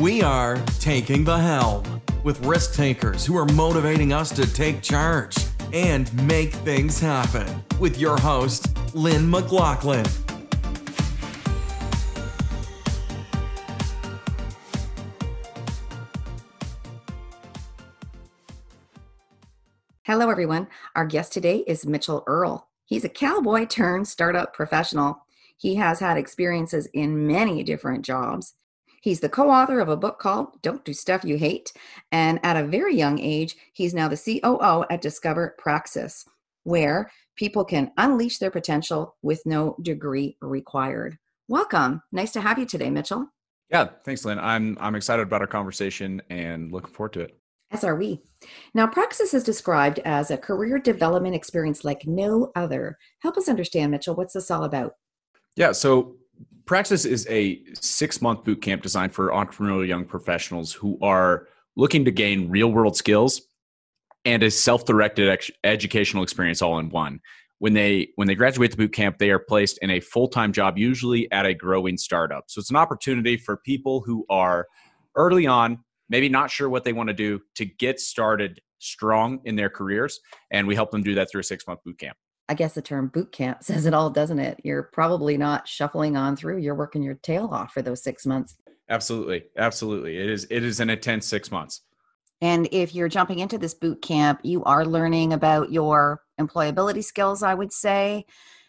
We are Taking the Helm with risk takers who are motivating us to take charge and make things happen with your host, Lynn McLaughlin. Hello, everyone. Our guest today is Mitchell Earle. He's a cowboy turned startup professional. He has had experiences in many different jobs. He's the co author of a book called Don't Do Stuff You Hate. And at a very young age, he's now the COO at Discover Praxis, where people can unleash their potential with no degree required. Welcome. Nice to have you today, Mitchell. Yeah, thanks, Lynn. I'm I'm excited about our conversation and looking forward to it. As are we. Now, Praxis is described as a career development experience like no other. Help us understand, Mitchell, what's this all about? Yeah, so Praxis is a six month boot camp designed for entrepreneurial young professionals who are looking to gain real world skills and a self directed ex- educational experience all in one. When they when they graduate the boot camp, they are placed in a full time job, usually at a growing startup. So it's an opportunity for people who are early on maybe not sure what they want to do to get started strong in their careers. And we help them do that through a six month boot camp. I guess the term boot camp says it all, doesn't it? You're probably not shuffling on through. You're working your tail off for those six months. Absolutely. Absolutely. It is it is an intense six months. And if you're jumping into this boot camp, you are learning about your employability skills, I would say.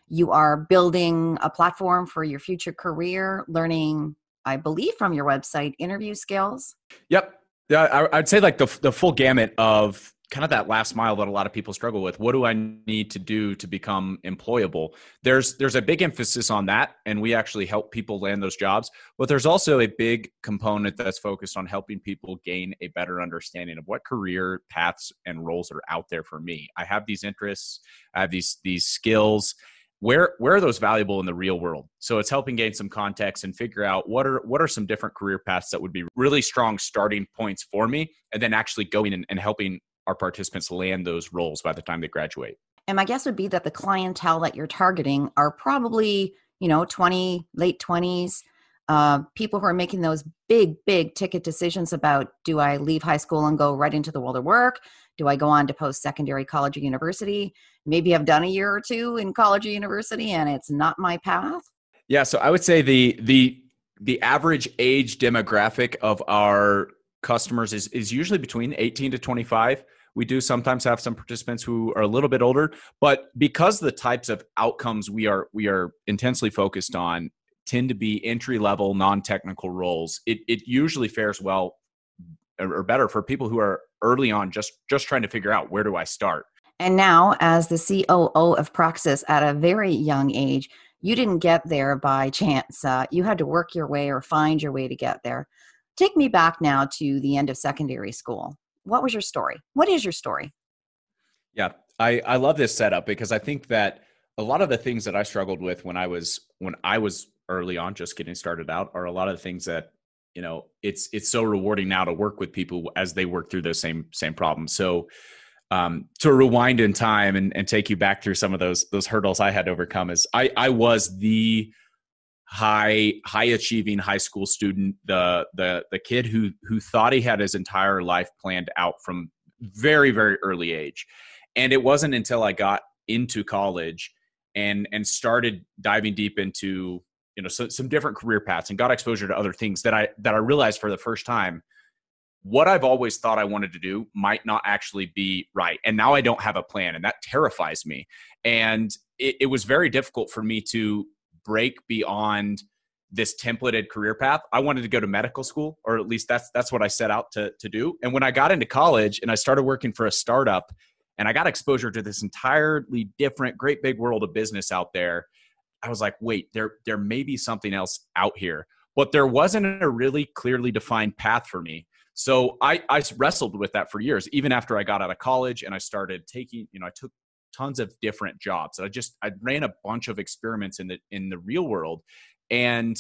You are building a platform for your future career, learning I believe from your website, interview skills. Yep. Yeah, I, I'd say like the the full gamut of kind of that last mile that a lot of people struggle with. What do I need to do to become employable? There's there's a big emphasis on that, and we actually help people land those jobs. But there's also a big component that's focused on helping people gain a better understanding of what career paths and roles are out there for me. I have these interests, I have these these skills, where where are those valuable in the real world so it's helping gain some context and figure out what are what are some different career paths that would be really strong starting points for me and then actually going and, and helping our participants land those roles by the time they graduate and my guess would be that the clientele that you're targeting are probably you know 20 late 20s uh, people who are making those big big ticket decisions about do i leave high school and go right into the world of work do I go on to post secondary college or university? Maybe I've done a year or two in college or university and it's not my path. Yeah, so I would say the the the average age demographic of our customers is is usually between 18 to 25. We do sometimes have some participants who are a little bit older, but because the types of outcomes we are we are intensely focused on tend to be entry level non-technical roles, it it usually fares well or better for people who are early on just just trying to figure out where do I start. And now as the COO of Praxis at a very young age, you didn't get there by chance. Uh, you had to work your way or find your way to get there. Take me back now to the end of secondary school. What was your story? What is your story? Yeah, I, I love this setup because I think that a lot of the things that I struggled with when I was when I was early on just getting started out are a lot of the things that you know it's it's so rewarding now to work with people as they work through those same same problems so um, to rewind in time and, and take you back through some of those those hurdles I had to overcome is I I was the high high achieving high school student the the the kid who who thought he had his entire life planned out from very very early age. And it wasn't until I got into college and and started diving deep into you know so, some different career paths and got exposure to other things that i that i realized for the first time what i've always thought i wanted to do might not actually be right. And now i don't have a plan and that terrifies me. And it, it was very difficult for me to break beyond this templated career path i wanted to go to medical school or at least that's that's what i set out to, to do and when i got into college and i started working for a startup and i got exposure to this entirely different great big world of business out there I was like, wait, there there may be something else out here, but there wasn't a really clearly defined path for me. So I I wrestled with that for years, even after I got out of college and I started taking, you know, I took tons of different jobs. I just I ran a bunch of experiments in the in the real world, and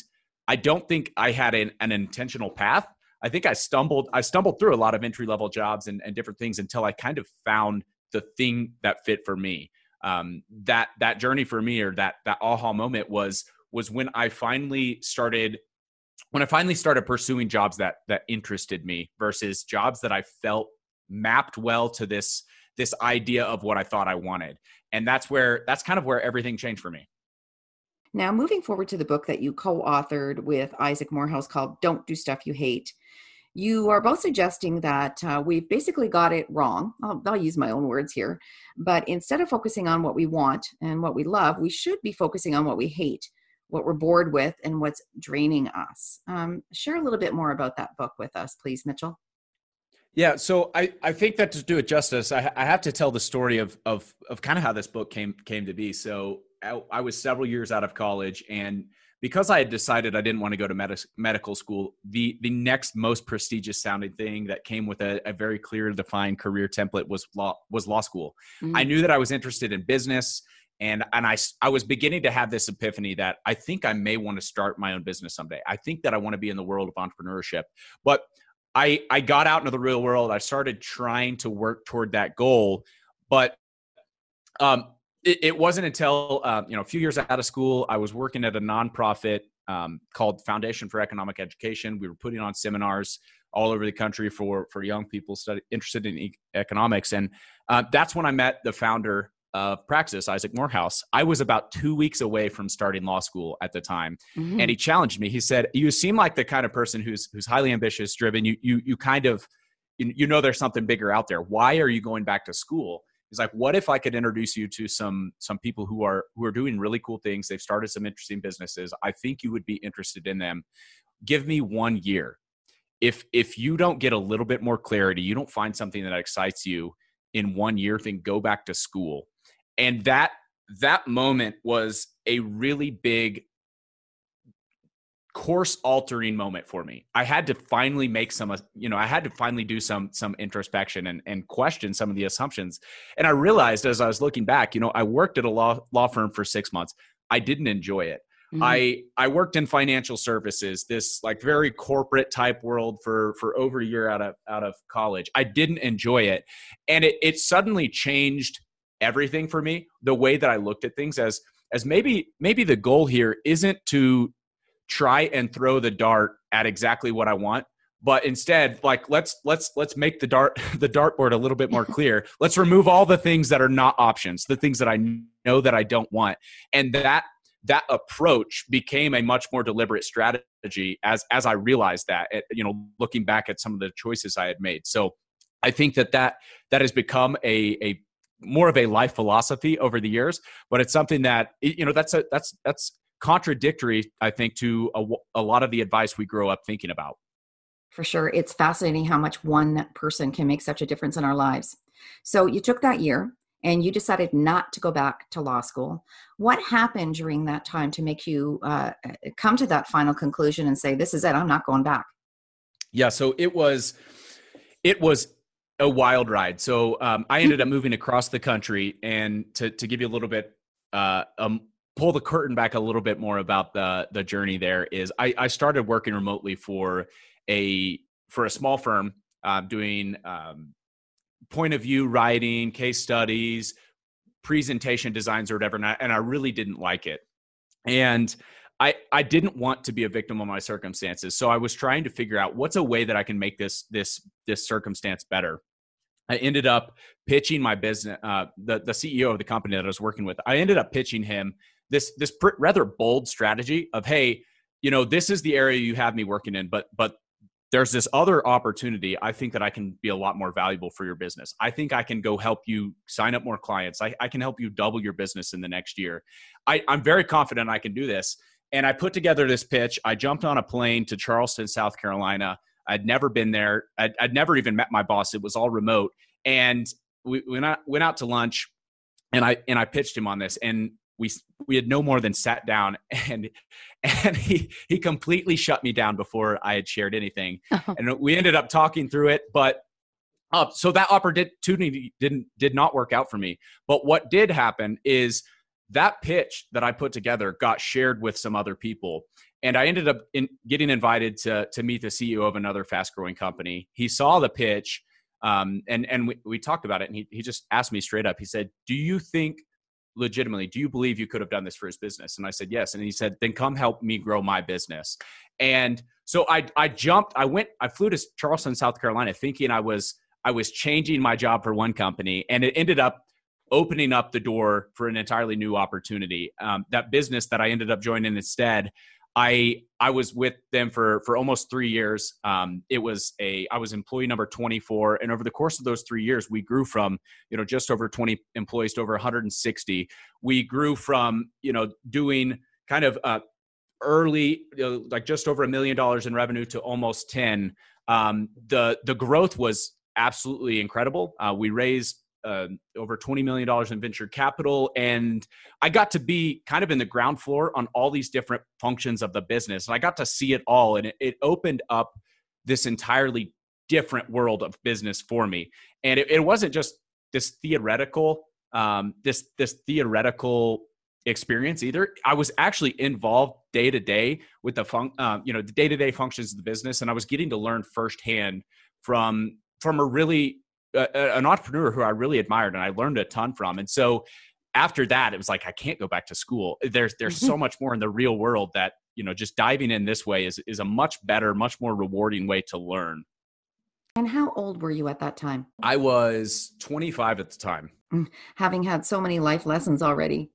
I don't think I had an, an intentional path. I think I stumbled I stumbled through a lot of entry level jobs and, and different things until I kind of found the thing that fit for me um, that that journey for me or that that aha moment was was when I finally started when I finally started pursuing jobs that that interested me versus jobs that I felt mapped well to this this idea of what I thought I wanted. And that's where that's kind of where everything changed for me. Now, moving forward to the book that you co authored with Isaac Morehouse called Don't Do Stuff You Hate, you are both suggesting that uh, we've basically got it wrong. I'll, I'll, use my own words here. But instead of focusing on what we want and what we love, we should be focusing on what we hate, what we're bored with, and what's draining us. Um, share a little bit more about that book with us, please, Mitchell. Yeah, so I, I think that to do it justice, I, I have to tell the story of of of kind of how this book came came to be. So I, I was several years out of college, and because I had decided I didn't want to go to med- medical school, the the next most prestigious sounding thing that came with a, a very clear defined career template was law was law school. Mm-hmm. I knew that I was interested in business, and and I I was beginning to have this epiphany that I think I may want to start my own business someday. I think that I want to be in the world of entrepreneurship, but I I got out into the real world. I started trying to work toward that goal, but um, it, it wasn't until uh, you know a few years out of school, I was working at a nonprofit um, called Foundation for Economic Education. We were putting on seminars all over the country for for young people study, interested in e- economics, and uh, that's when I met the founder of Praxis, Isaac Morehouse. I was about two weeks away from starting law school at the time, mm-hmm. and he challenged me. He said, "You seem like the kind of person who's who's highly ambitious, driven. You you you kind of you, you know there's something bigger out there. Why are you going back to school?" He's like, "What if I could introduce you to some some people who are who are doing really cool things? They've started some interesting businesses. I think you would be interested in them. Give me one year." If if you don't get a little bit more clarity, you don't find something that excites you in one year, then go back to school and that that moment was a really big course altering moment for me. I had to finally make some you know i had to finally do some some introspection and, and question some of the assumptions. And i realized as i was looking back you know i worked at a law law firm for six months. I didn't enjoy it. Mm-hmm. i i worked in financial services this like very corporate type world for for over a year out of out of college. I didn't enjoy it. And it, it suddenly changed everything for me the way that i looked at things as as maybe maybe the goal here isn't to try and throw the dart at exactly what i want but instead like let's let's let's make the dart the dartboard a little bit more clear. Let's remove all the things that are not options the things that i know that i don't want. And that that approach became a much more deliberate strategy as as i realized that eh, you know looking back at some of the choices i had made. So i think that that that has become a a more of a life philosophy over the years, but it's something that you know that's a that's that's contradictory, I think, to a, a lot of the advice we grow up thinking about. For sure, it's fascinating how much one person can make such a difference in our lives. So you took that year and you decided not to go back to law school. What happened during that time to make you uh, come to that final conclusion and say, "This is it. I'm not going back." Yeah. So it was, it was a wild ride. So um, I ended up moving across the country, and to to give you a little bit, uh, um, pull the curtain back a little bit more about the the journey. There is I, I started working remotely for a for a small firm uh, doing um, point of view writing, case studies, presentation designs, or whatever, and I, and I really didn't like it. And I, I didn't want to be a victim of my circumstances so i was trying to figure out what's a way that i can make this this this circumstance better I ended up pitching my business, uh, the the CEO of the company that I was working with. I ended up pitching him this this pr- rather bold strategy of, hey, you know, this is the area you have me working in, but but there's this other opportunity. I think that I can be a lot more valuable for your business. I think I can go help you sign up more clients. I, I can help you double your business in the next year. I, I'm very confident I can do this. And I put together this pitch. I jumped on a plane to Charleston, South Carolina. I'd never been there. I'd, I'd never even met my boss. It was all remote. And we went out, went out to lunch and I, and I pitched him on this and we, we had no more than sat down and, and he, he completely shut me down before I had shared anything. Oh. And we ended up talking through it, but uh, so that opportunity didn't, did not work out for me. But what did happen is that pitch that I put together got shared with some other people and I ended up in getting invited to to meet the CEO of another fast growing company. He saw the pitch, um, and and we, we talked about it, and he he just asked me straight up. He said, "Do you think legitimately? Do you believe you could have done this for his business?" And I said, "Yes." And he said, "Then come help me grow my business." And so I I jumped. I went. I flew to Charleston, South Carolina, thinking I was I was changing my job for one company, and it ended up opening up the door for an entirely new opportunity. Um, that business that I ended up joining instead, I I was with them for for almost three years. Um, it was a I was employee number 24, and over the course of those three years, we grew from you know just over 20 employees to over 160. We grew from you know doing kind of uh, early you know, like just over a million dollars in revenue to almost 10. Um, the the growth was absolutely incredible. Uh, we raised uh, over $20 million in venture capital. And I got to be kind of in the ground floor on all these different functions of the business. And I got to see it all. And it, it opened up this entirely different world of business for me. And it, it wasn't just this theoretical, um, this, this theoretical experience either. I was actually involved day to day with the fun, uh, you know, the day to day functions of the business. And I was getting to learn firsthand from, from a really uh, an entrepreneur who I really admired and I learned a ton from. And so after that, it was like I can't go back to school. There's there's so much more in the real world that you know just diving in this way is is a much better, much more rewarding way to learn. And how old were you at that time? I was 25 at the time. Mm, having had so many life lessons already.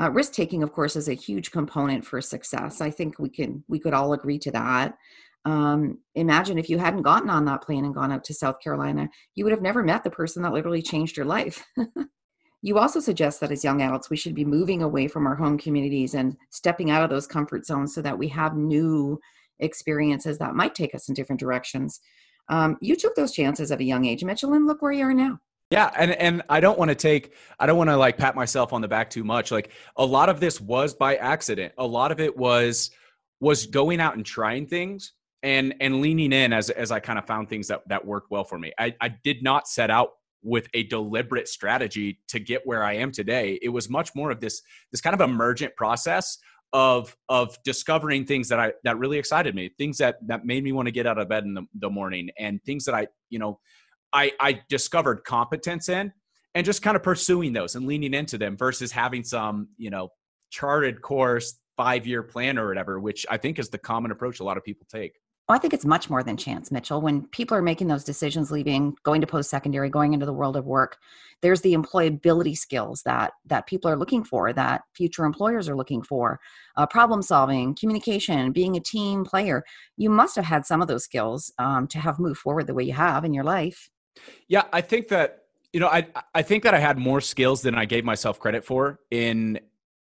Uh, risk taking, of course, is a huge component for success. I think we can we could all agree to that um, imagine if you hadn't gotten on that plane and gone out to South Carolina, you would have never met the person that literally changed your life. you also suggest that as young adults, we should be moving away from our home communities and stepping out of those comfort zones so that we have new experiences that might take us in different directions. Um, you took those chances at a young age, Mitchell, and look where you are now. Yeah, and and I don't want to take I don't want to like pat myself on the back too much. Like a lot of this was by accident. A lot of it was was going out and trying things and and leaning in as as I kind of found things that that worked well for me. I, I did not set out with a deliberate strategy to get where I am today. It was much more of this this kind of emergent process of of discovering things that I that really excited me, things that that made me want to get out of bed in the, the morning, and things that I you know I I discovered competence in, and just kind of pursuing those and leaning into them versus having some you know charted course five year plan or whatever, which I think is the common approach a lot of people take. I think it's much more than chance, Mitchell. When people are making those decisions, leaving, going to post secondary, going into the world of work, there's the employability skills that that people are looking for, that future employers are looking for, uh, problem solving, communication, being a team player. You must have had some of those skills um, to have moved forward the way you have in your life. Yeah, I think that you know, I I think that I had more skills than I gave myself credit for in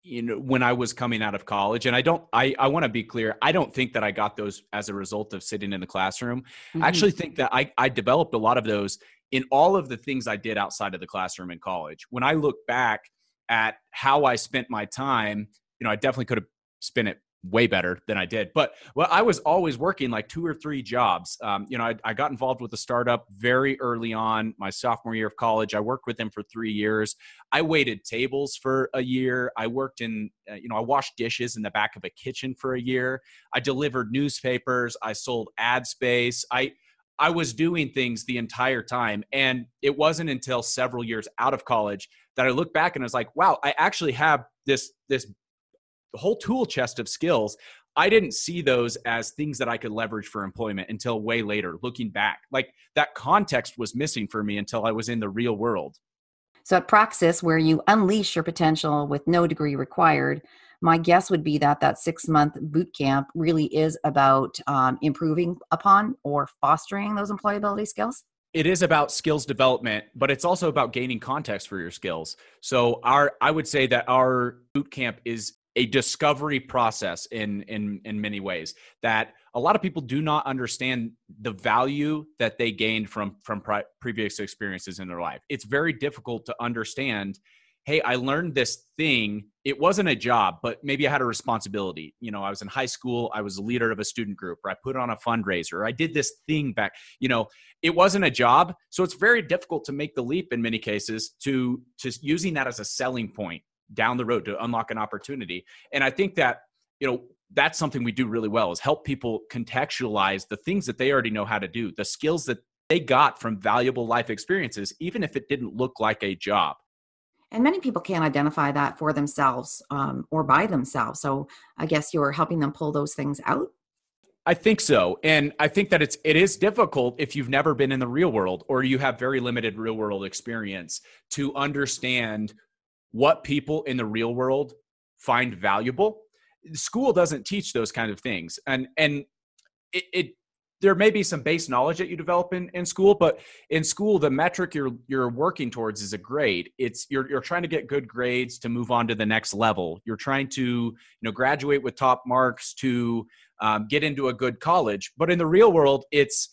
you know when i was coming out of college and i don't i i want to be clear i don't think that i got those as a result of sitting in the classroom mm-hmm. i actually think that i i developed a lot of those in all of the things i did outside of the classroom in college when i look back at how i spent my time you know i definitely could have spent it way better than I did. But well, I was always working like two or three jobs. Um, you know, I, I, got involved with a startup very early on, my sophomore year of college. I worked with them for three years. I waited tables for a year. I worked in, uh, you know, I washed dishes in the back of a kitchen for a year. I delivered newspapers. I sold ad space. I I was doing things the entire time. And it wasn't until several years out of college that I look back and I was like, wow, I actually have this this the whole tool chest of skills I didn't see those as things that I could leverage for employment until way later, looking back. Like that context was missing for me until I was in the real world. So at Praxis, where you unleash your potential with no degree required, my guess would be that that six month boot camp really is about um, improving upon or fostering those employability skills it is about skills development but it's also about gaining context for your skills so our i would say that our boot camp is a discovery process in in in many ways that a lot of people do not understand the value that they gained from from previous experiences in their life. It's very difficult to understand hey i learned this thing. It wasn't a job but maybe i had a responsibility. You know i was in high school. I was a leader of a student group or i put on a fundraiser i did this thing back. You know it wasn't a job. So it's very difficult to make the leap in many cases to to using that as a selling point down the road to unlock an opportunity. And I think that, you know, that's something we do really well is help people contextualize the things that they already know how to do, the skills that they got from valuable life experiences, even if it didn't look like a job. And many people can't identify that for themselves um, or by themselves. So I guess you're helping them pull those things out. I think so. And I think that it's it is difficult if you've never been in the real world or you have very limited real world experience to understand what people in the real world find valuable. School doesn't teach those kind of things. And and it, it there may be some base knowledge that you develop in, in school, but in school, the metric you're you're working towards is a grade. It's you're you're trying to get good grades to move on to the next level. You're trying to you know graduate with top marks to um, get into a good college. But in the real world, it's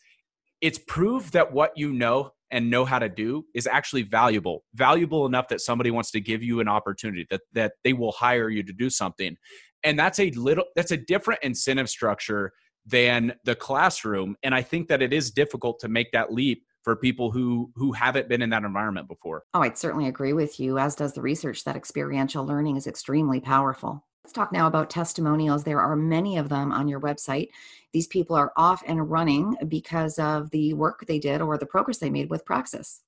it's proof that what you know and know how to do is actually valuable valuable enough that somebody wants to give you an opportunity that that they will hire you to do something. And that's a little that's a different incentive structure than the classroom. And i think that it is difficult to make that leap for people who who haven't been in that environment before. Oh i'd certainly agree with you as does the research. That experiential learning is extremely powerful let's talk now about testimonials. There are many of them on your website. These people are off and running because of the work they did or the progress they made with praxis.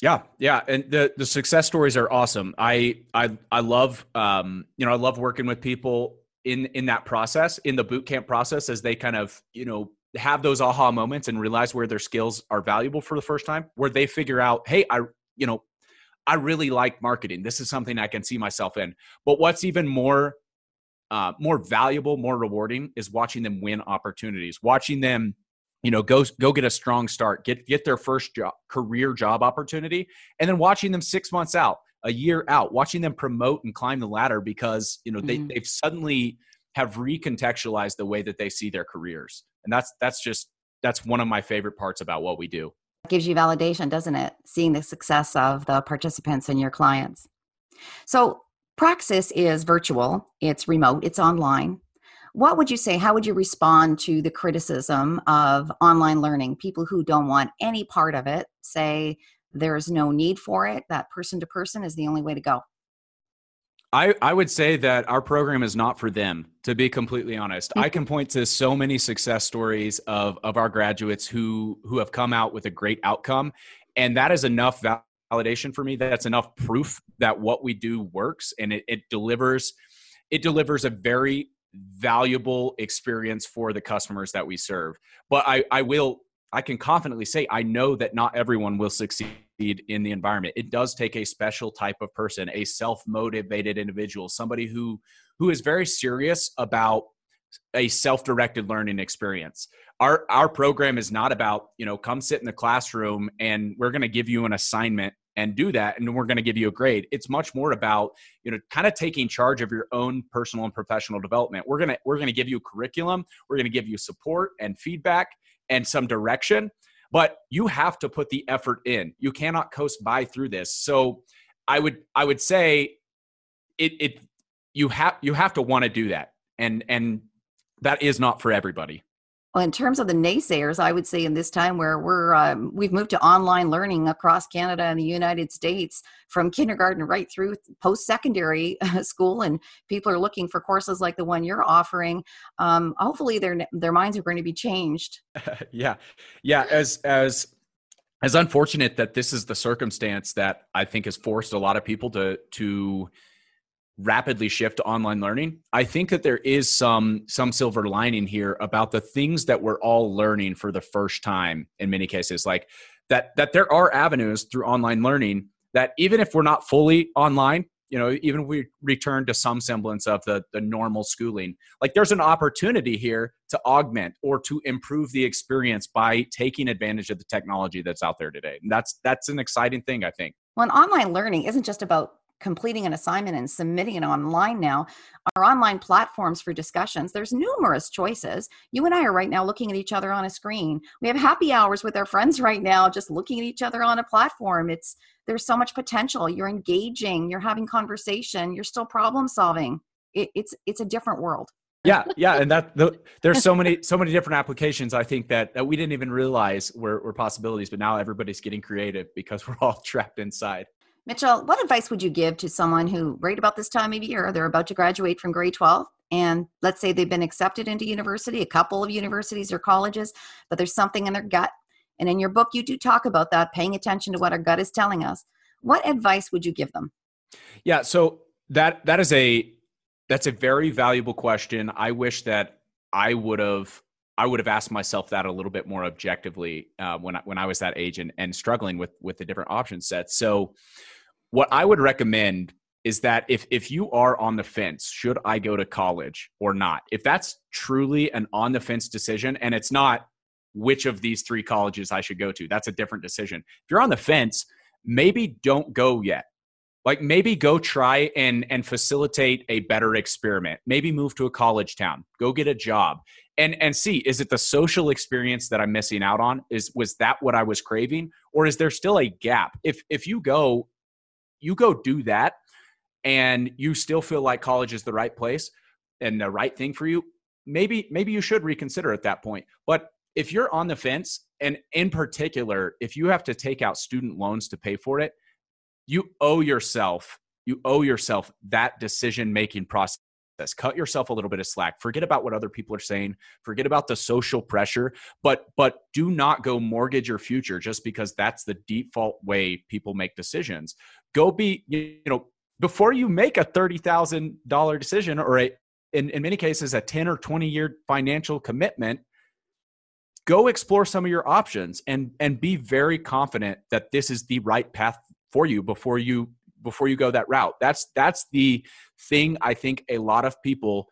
Yeah, yeah, and the the success stories are awesome. I I I love um you know I love working with people in in that process in the boot camp process as they kind of you know have those aha moments and realize where their skills are valuable for the first time where they figure out hey i you know i really like marketing. This is something i can see myself in. But what's even more uh, more valuable more rewarding is watching them win opportunities watching them you know go go get a strong start get get their first job career job opportunity and then watching them six months out a year out, watching them promote and climb the ladder because you know they mm-hmm. they've suddenly have recontextualized the way that they see their careers, and that's that's just that's one of my favorite parts about what we do. It gives you validation, doesn't it? Seeing the success of the participants and your clients. So Praxis is virtual, it's remote, it's online. What would you say? How would you respond to the criticism of online learning? People who don't want any part of it say there's no need for it that person to person is the only way to go I, I would say that our program is not for them to be completely honest i mm-hmm. can point to so many success stories of, of our graduates who who have come out with a great outcome and that is enough validation for me that's enough proof that what we do works and it, it delivers it delivers a very valuable experience for the customers that we serve but i i will I can confidently say I know that not everyone will succeed in the environment. It does take a special type of person, a self-motivated individual, somebody who who is very serious about a self-directed learning experience. Our our program is not about, you know, come sit in the classroom and we're going to give you an assignment and do that and we're going to give you a grade. It's much more about, you know, kind of taking charge of your own personal and professional development. We're going to we're going to give you a curriculum, we're going to give you support and feedback and some direction, but you have to put the effort in. You cannot coast by through this. So I would I would say it it you have you have to want to do that. And and that is not for everybody. Well, in terms of the naysayers, I would say in this time where we're um, we've moved to online learning across Canada and the United States, from kindergarten right through post-secondary school, and people are looking for courses like the one you're offering. Um, hopefully, their their minds are going to be changed. yeah, yeah. As as as unfortunate that this is the circumstance that I think has forced a lot of people to to rapidly shift to online learning i think that there is some some silver lining here about the things that we're all learning for the first time in many cases like that that there are avenues through online learning that even if we're not fully online you know even we return to some semblance of the the normal schooling like there's an opportunity here to augment or to improve the experience by taking advantage of the technology that's out there today. And that's that's an exciting thing i think. Well online learning isn't just about completing an assignment and submitting it online now our online platforms for discussions there's numerous choices. You and i are right now looking at each other on a screen. We have happy hours with our friends right now just looking at each other on a platform. It's there's so much potential. You're engaging you're having conversation you're still problem solving. It, it's it's a different world. Yeah yeah and that the, there's so many so many different applications i think that, that we didn't even realize were, were possibilities but now everybody's getting creative because we're all trapped inside Mitchell, what advice would you give to someone who, right about this time of year, they're about to graduate from grade 12, and let's say they've been accepted into university, a couple of universities or colleges, but there's something in their gut. And in your book, you do talk about that, paying attention to what our gut is telling us. What advice would you give them? Yeah, so that that is a that's a very valuable question. I wish that I would have I would have asked myself that a little bit more objectively uh, when I, when I was that age and, and struggling with with the different option sets. So, what I would recommend is that if if you are on the fence, should I go to college or not? If that's truly an on the fence decision, and it's not which of these three colleges I should go to, that's a different decision. If you're on the fence, maybe don't go yet like maybe go try and and facilitate a better experiment. Maybe move to a college town. Go get a job. And and see is it the social experience that i'm missing out on? Is was that what i was craving? Or is there still a gap? If if you go you go do that and you still feel like college is the right place and the right thing for you maybe maybe you should reconsider at that point. But if you're on the fence and in particular if you have to take out student loans to pay for it you owe yourself you owe yourself that decision making process. Cut yourself a little bit of slack. Forget about what other people are saying. Forget about the social pressure. But but do not go mortgage your future just because that's the default way people make decisions. Go be you know before you make a $30,000 decision or a in, in many cases a 10 or 20 year financial commitment go explore some of your options and and be very confident that this is the right path for you before you before you go that route. That's that's the thing I think a lot of people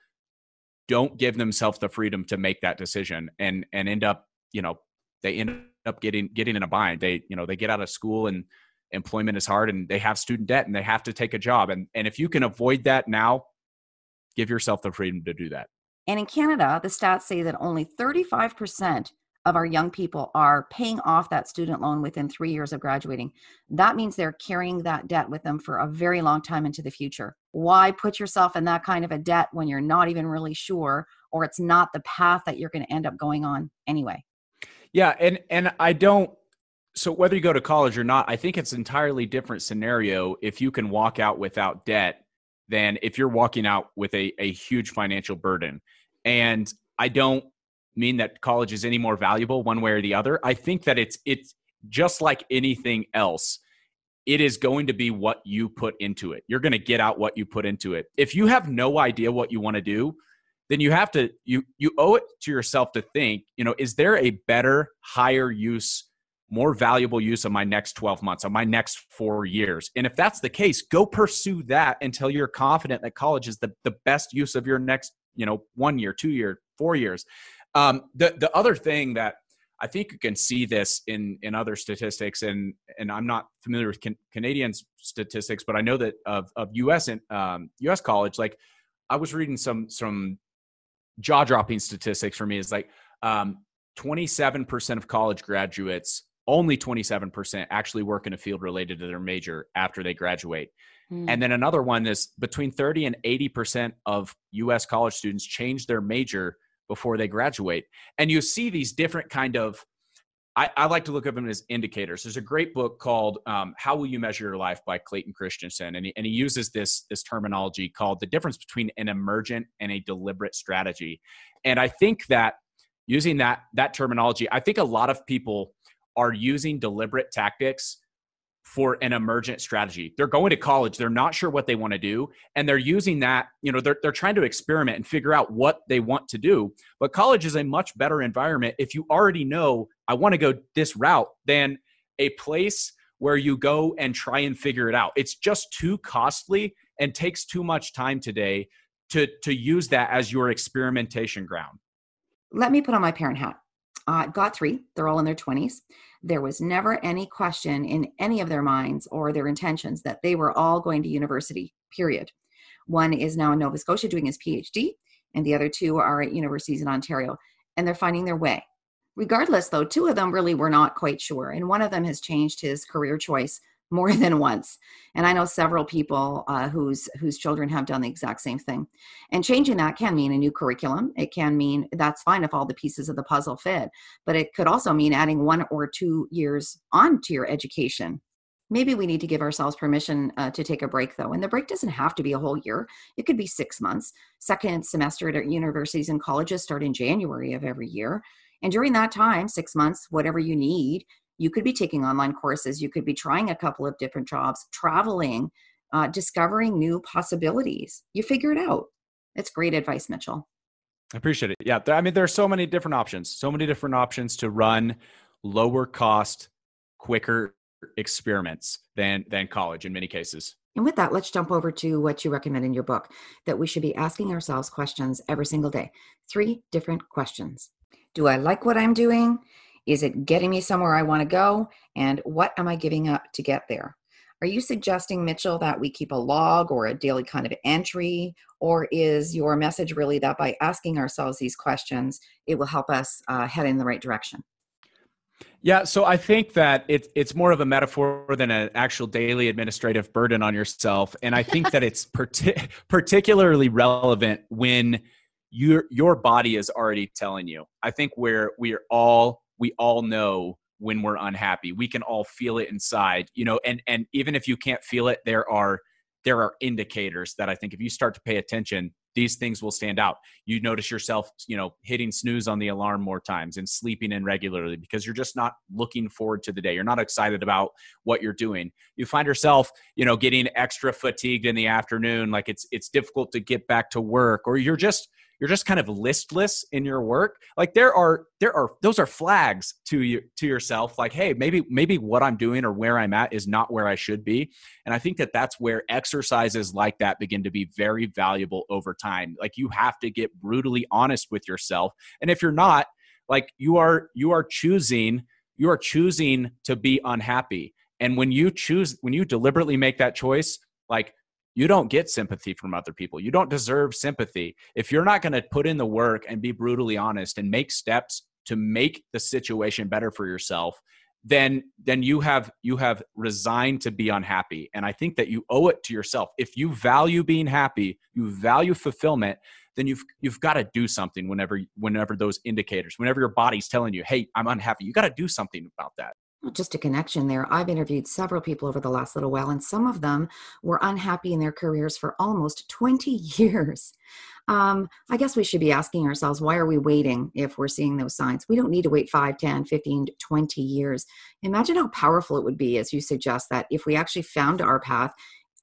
don't give themselves the freedom to make that decision and and end up, you know, they end up getting getting in a bind. They, you know, they get out of school and employment is hard and they have student debt and they have to take a job. And and if you can avoid that now, give yourself the freedom to do that. And in Canada, the stats say that only 35% of our young people are paying off that student loan within three years of graduating. That means they're carrying that debt with them for a very long time into the future. Why put yourself in that kind of a debt when you're not even really sure or it's not the path that you're going to end up going on anyway? Yeah, and and I don't so whether you go to college or not, I think it's entirely different scenario if you can walk out without debt than if you're walking out with a, a huge financial burden. And I don't mean that college is any more valuable one way or the other. I think that it's it's just like anything else. It is going to be what you put into it. You're going to get out what you put into it. If you have no idea what you want to do, then you have to you you owe it to yourself to think, you know, is there a better, higher use more valuable use of my next 12 months, of my next four years. And if that's the case, go pursue that until you're confident that college is the, the best use of your next, you know, one year, two year, four years. Um, the the other thing that I think you can see this in in other statistics, and and I'm not familiar with can, Canadian statistics, but I know that of of U.S. and um, U.S. college, like I was reading some some jaw dropping statistics for me is like um, 27% of college graduates, only 27% actually work in a field related to their major after they graduate. Mm. And then another one is between 30 and 80% of US college students change their major before they graduate. And you see these different kind of I, I, like to look at them as indicators. There's a great book called um, "How Will You Measure Your Life" by Clayton Christensen, and he, and he uses this this terminology called the difference between an emergent and a deliberate strategy. And I think that using that that terminology, I think a lot of people are using deliberate tactics for an emergent strategy. They're going to college, they're not sure what they want to do, and they're using that, you know, they're, they're trying to experiment and figure out what they want to do. But college is a much better environment if you already know, I want to go this route, than a place where you go and try and figure it out. It's just too costly and takes too much time today to, to use that as your experimentation ground. Let me put on my parent hat. Uh, got three, they're all in their 20s. There was never any question in any of their minds or their intentions that they were all going to university, period. One is now in Nova Scotia doing his PhD, and the other two are at universities in Ontario, and they're finding their way. Regardless, though, two of them really were not quite sure, and one of them has changed his career choice more than once. And i know several people uh, whose whose children have done the exact same thing. And changing that can mean a new curriculum. It can mean that's fine if all the pieces of the puzzle fit but it could also mean adding one or two years on to your education. Maybe we need to give ourselves permission uh, to take a break though. And the break doesn't have to be a whole year. It could be six months. Second semester at universities and colleges start in january of every year. And during that time six months whatever you need you could be taking online courses you could be trying a couple of different jobs traveling uh, discovering new possibilities you figure it out it's great advice mitchell I appreciate it. Yeah, I mean, there are so many different options, so many different options to run lower cost, quicker experiments than than college in many cases. And with that, let's jump over to what you recommend in your book that we should be asking ourselves questions every single day. Three different questions. Do I like what I'm doing? Is it getting me somewhere I want to go? And what am I giving up to get there? Are you suggesting, Mitchell, that we keep a log or a daily kind of entry? Or is your message really that by asking ourselves these questions, it will help us uh, head in the right direction? Yeah, so I think that it's it's more of a metaphor than an actual daily administrative burden on yourself, and I think that it's partic- particularly relevant when your your body is already telling you. I think where we are all we all know when we're unhappy. We can all feel it inside, you know, and and even if you can't feel it, there are there are indicators that I think if you start to pay attention, these things will stand out. You notice yourself, you know, hitting snooze on the alarm more times and sleeping in regularly because you're just not looking forward to the day. You're not excited about what you're doing. You find yourself, you know, getting extra fatigued in the afternoon, like it's it's difficult to get back to work or you're just you're just kind of listless in your work. Like there are there are those are flags to you to yourself like hey maybe maybe what i'm doing or where i'm at is not where i should be. And i think that that's where exercises like that begin to be very valuable over time. Like you have to get brutally honest with yourself. And if you're not like you are you are choosing you are choosing to be unhappy. And when you choose when you deliberately make that choice like you don't get sympathy from other people. You don't deserve sympathy. If you're not going to put in the work and be brutally honest and make steps to make the situation better for yourself, then then you have you have resigned to be unhappy and i think that you owe it to yourself if you value being happy you value fulfillment then you've you've got to do something whenever whenever those indicators whenever your body's telling you hey i'm unhappy you got to do something about that just a connection there. I've interviewed several people over the last little while, and some of them were unhappy in their careers for almost 20 years. Um, I guess we should be asking ourselves, why are we waiting if we're seeing those signs? We don't need to wait 5, 10, 15, 20 years. Imagine how powerful it would be, as you suggest, that if we actually found our path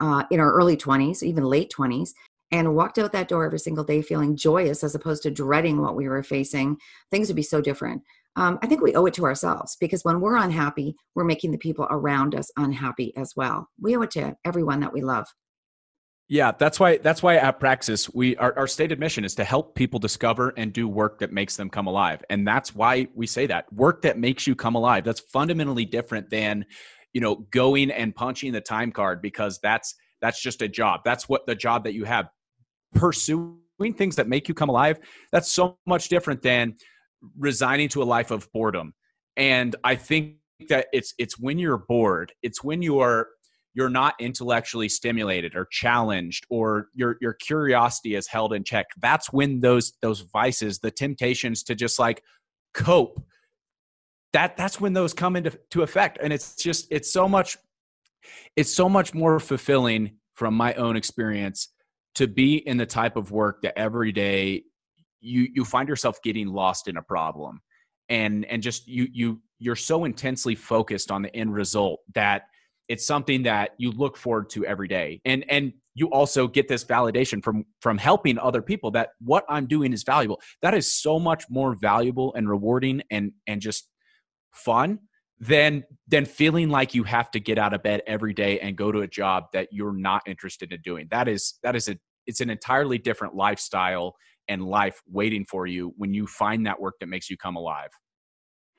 uh, in our early 20s, even late 20s, and walked out that door every single day feeling joyous as opposed to dreading what we were facing, things would be so different um, I think we owe it to ourselves because when we're unhappy, we're making the people around us unhappy as well. We owe it to everyone that we love. Yeah, that's why that's why at Praxis we our, our stated mission is to help people discover and do work that makes them come alive. And that's why we say that. Work that makes you come alive. That's fundamentally different than, you know, going and punching the time card because that's that's just a job. That's what the job that you have. Pursuing things that make you come alive, that's so much different than resigning to a life of boredom. And I think that it's it's when you're bored, it's when you're you're not intellectually stimulated or challenged or your your curiosity is held in check. That's when those those vices, the temptations to just like cope, that that's when those come into to effect. And it's just it's so much it's so much more fulfilling from my own experience to be in the type of work that every day you you find yourself getting lost in a problem. And and just you you you're so intensely focused on the end result that it's something that you look forward to every day. And and you also get this validation from from helping other people that what i'm doing is valuable. That is so much more valuable and rewarding and and just fun than than feeling like you have to get out of bed every day and go to a job that you're not interested in doing. That is that is a it's an entirely different lifestyle and life waiting for you when you find that work that makes you come alive.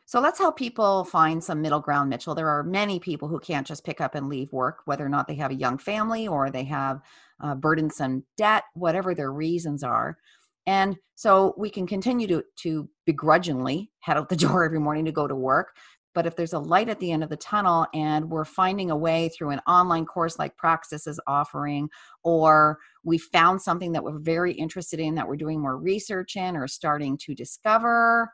So let's help people find some middle ground, Mitchell. There are many people who can't just pick up and leave work, whether or not they have a young family or they have uh, burdensome debt, whatever their reasons are. And so we can continue to, to begrudgingly head out the door every morning to go to work. But if there's a light at the end of the tunnel and we're finding a way through an online course like Praxis is offering, or we found something that we're very interested in that we're doing more research in or starting to discover.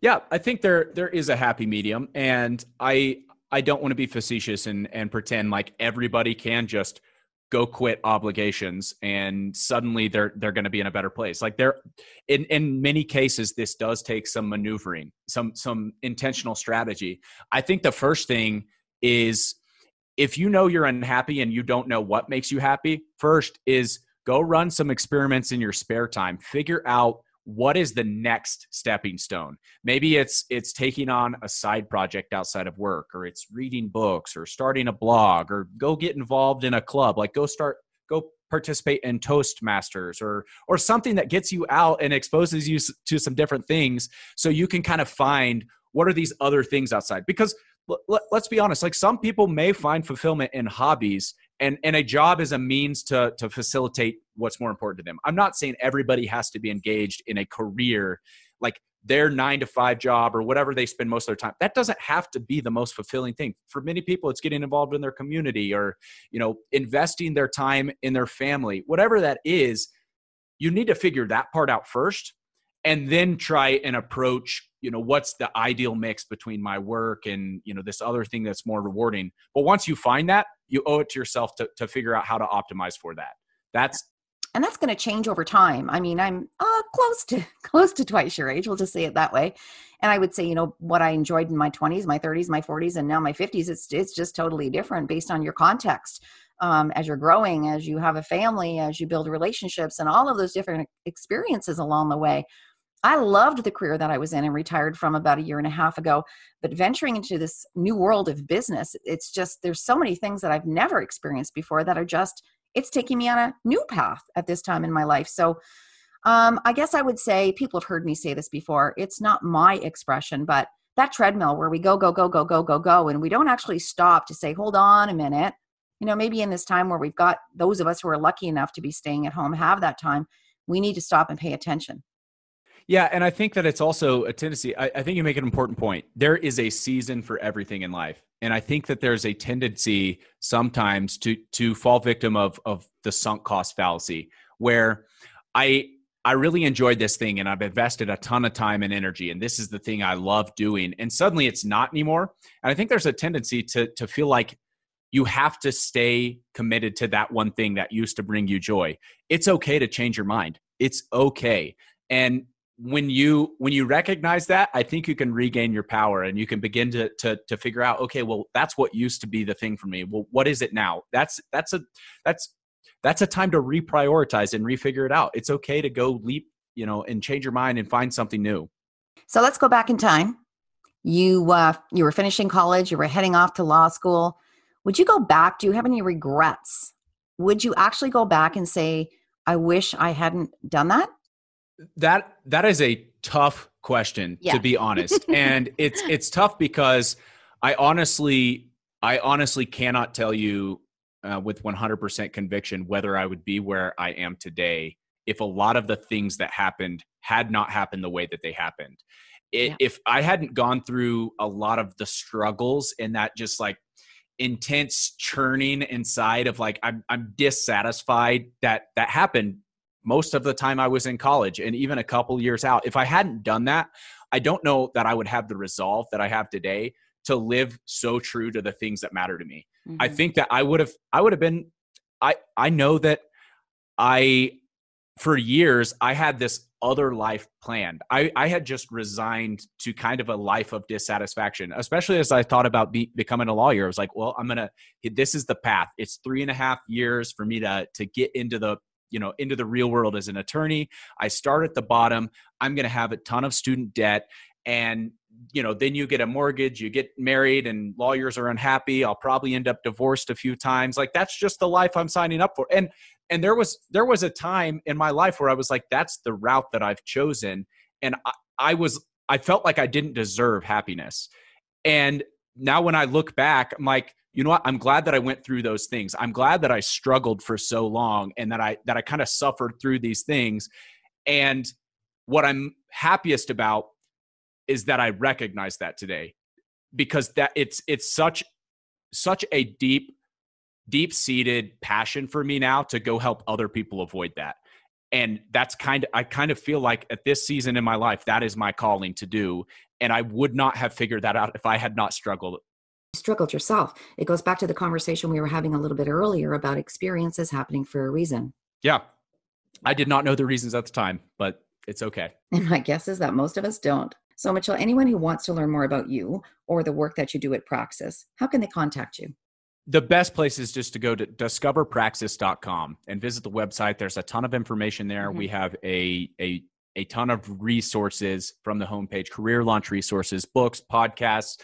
Yeah, I think there there is a happy medium. And I I don't want to be facetious and, and pretend like everybody can just go quit obligations and suddenly they're they're going to be in a better place. Like there in in many cases this does take some maneuvering some some intentional strategy. I think the first thing is if you know you're unhappy and you don't know what makes you happy first is go run some experiments in your spare time. Figure out what is the next stepping stone? Maybe it's it's taking on a side project outside of work or it's reading books or starting a blog or go get involved in a club like go start go participate in toastmasters or or something that gets you out and exposes you to some different things so you can kind of find what are these other things outside? Because let's be honest like some people may find fulfillment in hobbies and and a job is a means to to facilitate what's more important to them. I'm not saying everybody has to be engaged in a career like their nine to five job or whatever they spend most of their time. That doesn't have to be the most fulfilling thing. For many people it's getting involved in their community or you know investing their time in their family. Whatever that is you need to figure that part out first and then try and approach you know what's the ideal mix between my work and you know this other thing that's more rewarding. But once you find that you owe it to yourself to, to figure out how to optimize for that. That's and that's going to change over time. I mean i'm uh, close to close to twice your age we'll just say it that way. And i would say you know what i enjoyed in my 20s my 30s my 40s and now my 50s it's it's just totally different based on your context um, as you're growing as you have a family as you build relationships and all of those different experiences along the way I loved the career that I was in and retired from about a year and a half ago. But venturing into this new world of business, it's just, there's so many things that I've never experienced before that are just, it's taking me on a new path at this time in my life. So um, I guess I would say people have heard me say this before. It's not my expression, but that treadmill where we go, go, go, go, go, go, go, and we don't actually stop to say, hold on a minute. You know, maybe in this time where we've got those of us who are lucky enough to be staying at home have that time, we need to stop and pay attention yeah, and I think that it's also a tendency. I, I, think you make an important point. There is a season for everything in life, and I think that there's a tendency sometimes to to fall victim of of the sunk cost fallacy, where I I really enjoyed this thing and I've invested a ton of time and energy, and this is the thing I love doing, and suddenly it's not anymore. And I think there's a tendency to to feel like you have to stay committed to that one thing that used to bring you joy. It's okay to change your mind. It's okay. And when you when you recognize that i think you can regain your power and you can begin to to to figure out okay well that's what used to be the thing for me. Well what is it now? That's that's a that's that's a time to reprioritize and refigure it out. It's okay to go leap you know and change your mind and find something new. So let's go back in time. You uh you were finishing college you were heading off to law school. Would you go back? Do you have any regrets? Would you actually go back and say i wish i hadn't done that that that is a tough question yeah. to be honest and it's it's tough because i honestly i honestly cannot tell you uh, with 100% conviction whether i would be where i am today if a lot of the things that happened had not happened the way that they happened it, yeah. if i hadn't gone through a lot of the struggles and that just like intense churning inside of like I'm, I'm dissatisfied that that happened most of the time I was in college and even a couple years out. If I hadn't done that, I don't know that I would have the resolve that I have today to live so true to the things that matter to me. Mm-hmm. I think that I would have I would have been I I know that I for years I had this other life planned. I, I had just resigned to kind of a life of dissatisfaction, especially as I thought about be, becoming a lawyer. I was like, well, I'm gonna. This is the path. It's three and a half years for me to to get into the you know into the real world as an attorney. I start at the bottom. I'm going to have a ton of student debt. And you know then you get a mortgage you get married and lawyers are unhappy. I'll probably end up divorced a few times. Like that's just the life i'm signing up for. And and there was there was a time in my life where i was like that's the route that i've chosen. And i, I was i felt like i didn't deserve happiness. And now when i look back i'm like you know what? I'm glad that i went through those things. I'm glad that i struggled for so long and that i that i kind of suffered through these things. And what i'm happiest about is that i recognize that today because that it's it's such such a deep deep seated passion for me now to go help other people avoid that. And that's kind of i kind of feel like at this season in my life that is my calling to do. And i would not have figured that out if i had not struggled struggled yourself. It goes back to the conversation we were having a little bit earlier about experiences happening for a reason. Yeah. I did not know the reasons at the time, but it's okay. And my guess is that most of us don't. So, Mitchell, anyone who wants to learn more about you or the work that you do at Praxis, how can they contact you? The best place is just to go to discoverpraxis.com and visit the website. There's a ton of information there. Mm-hmm. We have a, a a ton of resources from the homepage career launch resources, books, podcasts,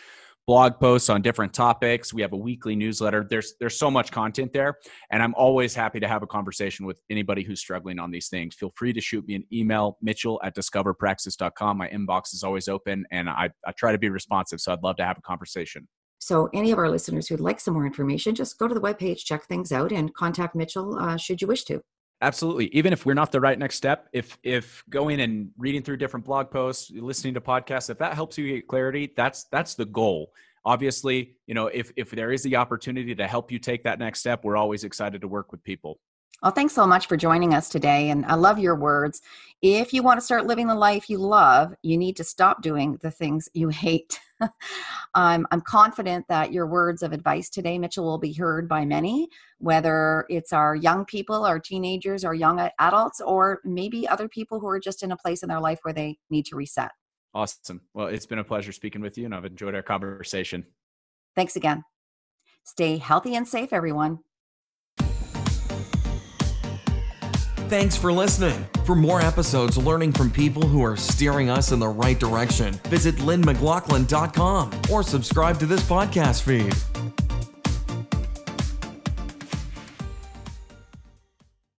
blog posts on different topics. We have a weekly newsletter. There's there's so much content there, and I'm always happy to have a conversation with anybody who's struggling on these things. Feel free to shoot me an email, Mitchell at discoverpraxis.com. My inbox is always open, and I, I try to be responsive. So I'd love to have a conversation. So, any of our listeners who'd like some more information, just go to the webpage, check things out, and contact Mitchell uh, should you wish to. Absolutely. Even if we're not the right next step, if if going and reading through different blog posts, listening to podcasts, if that helps you get clarity, that's that's the goal. Obviously, you know, if if there is the opportunity to help you take that next step, we're always excited to work with people. Well, thanks so much for joining us today. And I love your words. If you want to start living the life you love, you need to stop doing the things you hate. I'm, I'm confident that your words of advice today, Mitchell, will be heard by many, whether it's our young people, our teenagers, our young adults, or maybe other people who are just in a place in their life where they need to reset. Awesome. Well, it's been a pleasure speaking with you, and I've enjoyed our conversation. Thanks again. Stay healthy and safe, everyone. Thanks for listening. For more episodes learning from people who are steering us in the right direction, visit lynnmclaughlin.com or subscribe to this podcast feed.